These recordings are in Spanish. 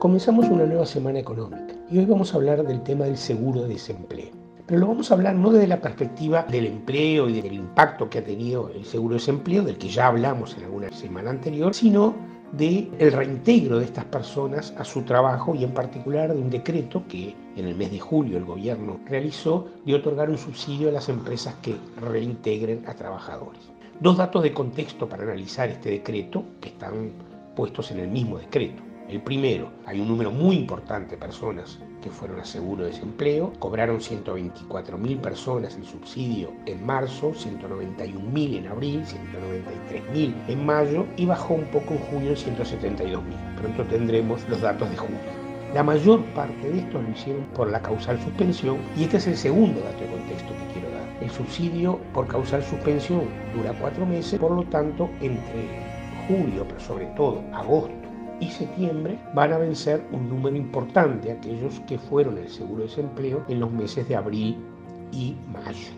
Comenzamos una nueva semana económica y hoy vamos a hablar del tema del seguro de desempleo. Pero lo vamos a hablar no desde la perspectiva del empleo y del impacto que ha tenido el seguro de desempleo, del que ya hablamos en alguna semana anterior, sino del el reintegro de estas personas a su trabajo y en particular de un decreto que en el mes de julio el gobierno realizó de otorgar un subsidio a las empresas que reintegren a trabajadores. Dos datos de contexto para analizar este decreto que están puestos en el mismo decreto. El primero, hay un número muy importante de personas que fueron a seguro de desempleo, cobraron 124.000 personas el subsidio en marzo, 191.000 en abril, 193.000 en mayo y bajó un poco en junio en 172.000. Pronto tendremos los datos de julio. La mayor parte de estos lo hicieron por la causal suspensión y este es el segundo dato de contexto que quiero dar. El subsidio por causal suspensión dura cuatro meses, por lo tanto entre julio, pero sobre todo agosto, y septiembre van a vencer un número importante aquellos que fueron el seguro de desempleo en los meses de abril y mayo.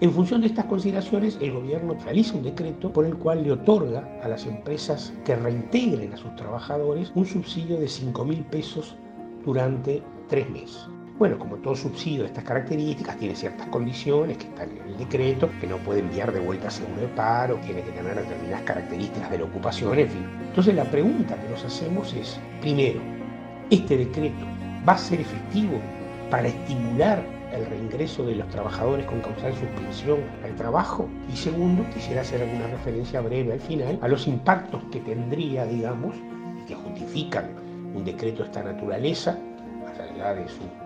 En función de estas consideraciones, el gobierno realiza un decreto por el cual le otorga a las empresas que reintegren a sus trabajadores un subsidio de 5 mil pesos durante tres meses. Bueno, como todo subsidio de estas características, tiene ciertas condiciones que están en el decreto, que no puede enviar de vuelta seguro de paro, tiene que tener determinadas características de la ocupación, en fin. Entonces la pregunta que nos hacemos es, primero, ¿este decreto va a ser efectivo para estimular el reingreso de los trabajadores con causal suspensión al trabajo? Y segundo, quisiera hacer alguna referencia breve al final a los impactos que tendría, digamos, que justifican un decreto de esta naturaleza, más allá de su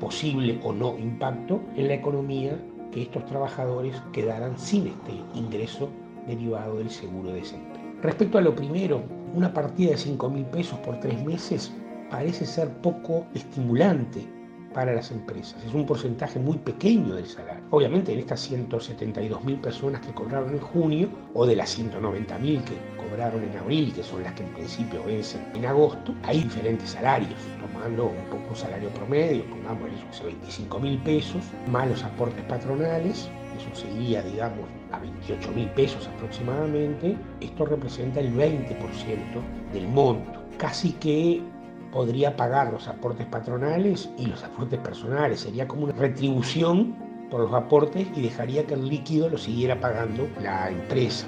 posible o no impacto en la economía que estos trabajadores quedaran sin este ingreso derivado del seguro de desempleo. Respecto a lo primero, una partida de 5 mil pesos por tres meses parece ser poco estimulante para las empresas. Es un porcentaje muy pequeño del salario. Obviamente en estas 172 mil personas que cobraron en junio o de las 190 mil que cobraron en abril, que son las que en principio vencen en agosto, hay diferentes salarios, tomando un poco salario promedio, pongamos 25 mil pesos, más los aportes patronales, eso sería, digamos, a 28 mil pesos aproximadamente, esto representa el 20% del monto. Casi que podría pagar los aportes patronales y los aportes personales. Sería como una retribución por los aportes y dejaría que el líquido lo siguiera pagando la empresa.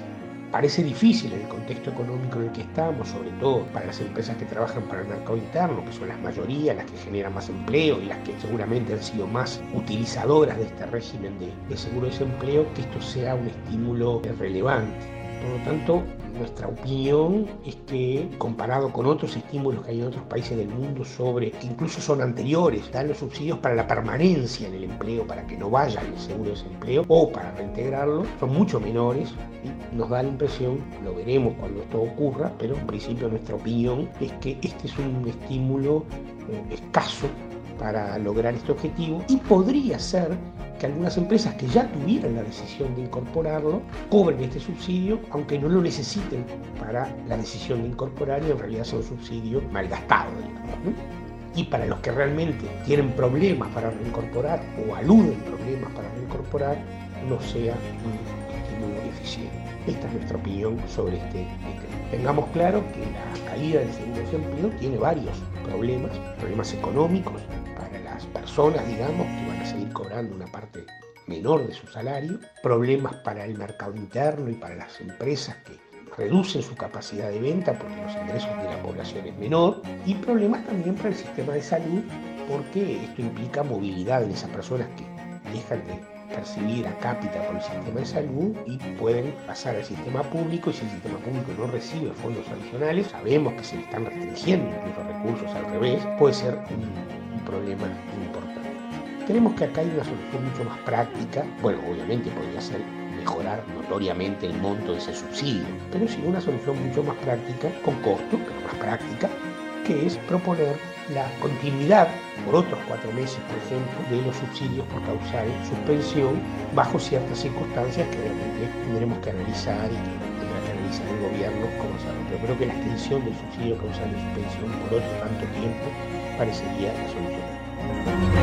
Parece difícil en el contexto económico en el que estamos, sobre todo para las empresas que trabajan para el mercado interno, que son las mayoría, las que generan más empleo y las que seguramente han sido más utilizadoras de este régimen de, de seguro de desempleo, que esto sea un estímulo relevante. Por lo tanto, nuestra opinión es que comparado con otros estímulos que hay en otros países del mundo sobre, que incluso son anteriores, dan los subsidios para la permanencia en el empleo, para que no vaya el seguro de desempleo o para reintegrarlo, son mucho menores y nos da la impresión, lo veremos cuando esto ocurra, pero en principio nuestra opinión es que este es un estímulo eh, escaso para lograr este objetivo y podría ser que algunas empresas que ya tuvieran la decisión de incorporarlo cobren este subsidio, aunque no lo necesiten para la decisión de incorporar y en realidad sea un subsidio malgastado. Y para los que realmente tienen problemas para reincorporar o aluden problemas para reincorporar, no sea un estímulo eficiente. Esta es nuestra opinión sobre este decreto. Tengamos claro que la caída del seguro de desempleo tiene varios problemas, problemas económicos, personas, digamos, que una parte menor de su salario, problemas para el mercado interno y para las empresas que reducen su capacidad de venta porque los ingresos de la población es menor y problemas también para el sistema de salud porque esto implica movilidad en esas personas que dejan de percibir a cápita por el sistema de salud y pueden pasar al sistema público y si el sistema público no recibe fondos adicionales, sabemos que se le están restringiendo los recursos al revés, puede ser un problema importante. Creemos que acá hay una solución mucho más práctica. Bueno, obviamente podría ser mejorar notoriamente el monto de ese subsidio, pero sí una solución mucho más práctica, con costo, pero más práctica, que es proponer la continuidad por otros cuatro meses, por ejemplo, de los subsidios por causal suspensión bajo ciertas circunstancias que realmente tendremos que analizar y que tendrá que analizar el gobierno como hacerlo. Pero creo que la extensión del subsidio causal de suspensión por otro tanto tiempo parecería la solución.